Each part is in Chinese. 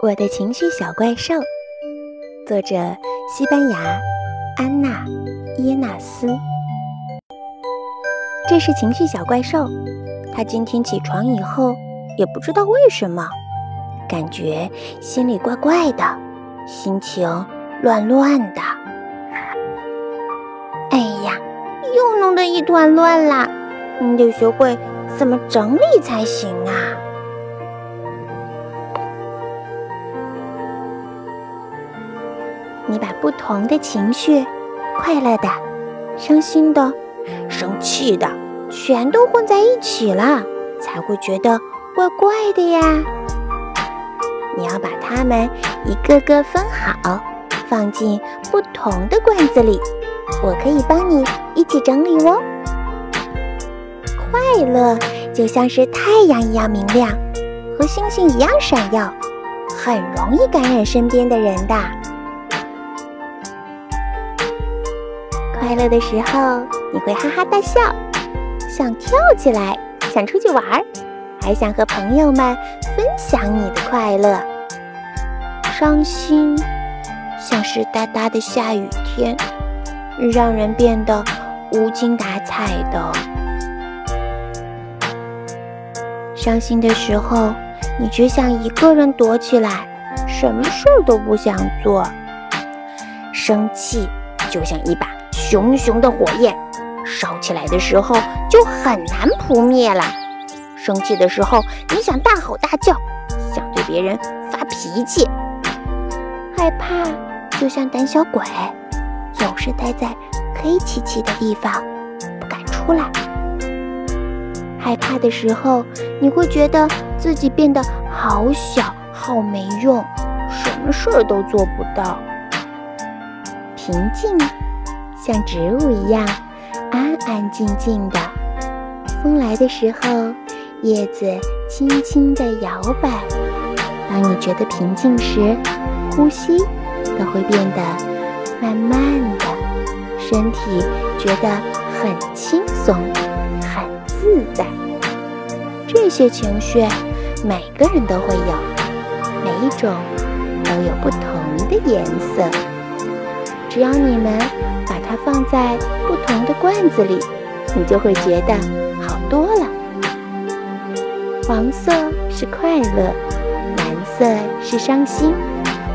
我的情绪小怪兽，作者西班牙安娜耶纳斯。这是情绪小怪兽，他今天起床以后也不知道为什么，感觉心里怪怪的，心情乱乱的。哎呀，又弄得一团乱啦！你得学会怎么整理才行啊！把不同的情绪，快乐的、伤心的、生气的，全都混在一起了，才会觉得怪怪的呀。你要把它们一个个分好，放进不同的罐子里。我可以帮你一起整理哦。快乐就像是太阳一样明亮，和星星一样闪耀，很容易感染身边的人的。快乐的时候，你会哈哈大笑，想跳起来，想出去玩儿，还想和朋友们分享你的快乐。伤心，像是大大的下雨天，让人变得无精打采的。伤心的时候，你只想一个人躲起来，什么事儿都不想做。生气就像一把。熊熊的火焰烧起来的时候就很难扑灭了。生气的时候，你想大吼大叫，想对别人发脾气。害怕就像胆小鬼，总是待在黑漆漆的地方，不敢出来。害怕的时候，你会觉得自己变得好小、好没用，什么事儿都做不到。平静。像植物一样安安静静的，风来的时候，叶子轻轻地摇摆。当你觉得平静时，呼吸都会变得慢慢的，身体觉得很轻松、很自在。这些情绪每个人都会有，每一种都有不同的颜色。只要你们。把它放在不同的罐子里，你就会觉得好多了。黄色是快乐，蓝色是伤心，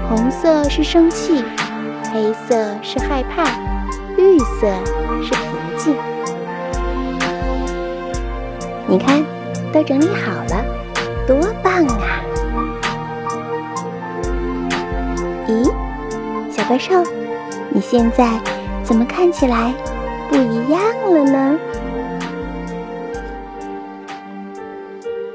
红色是生气，黑色是害怕，绿色是平静。你看，都整理好了，多棒啊！咦，小怪兽，你现在？怎么看起来不一样了呢？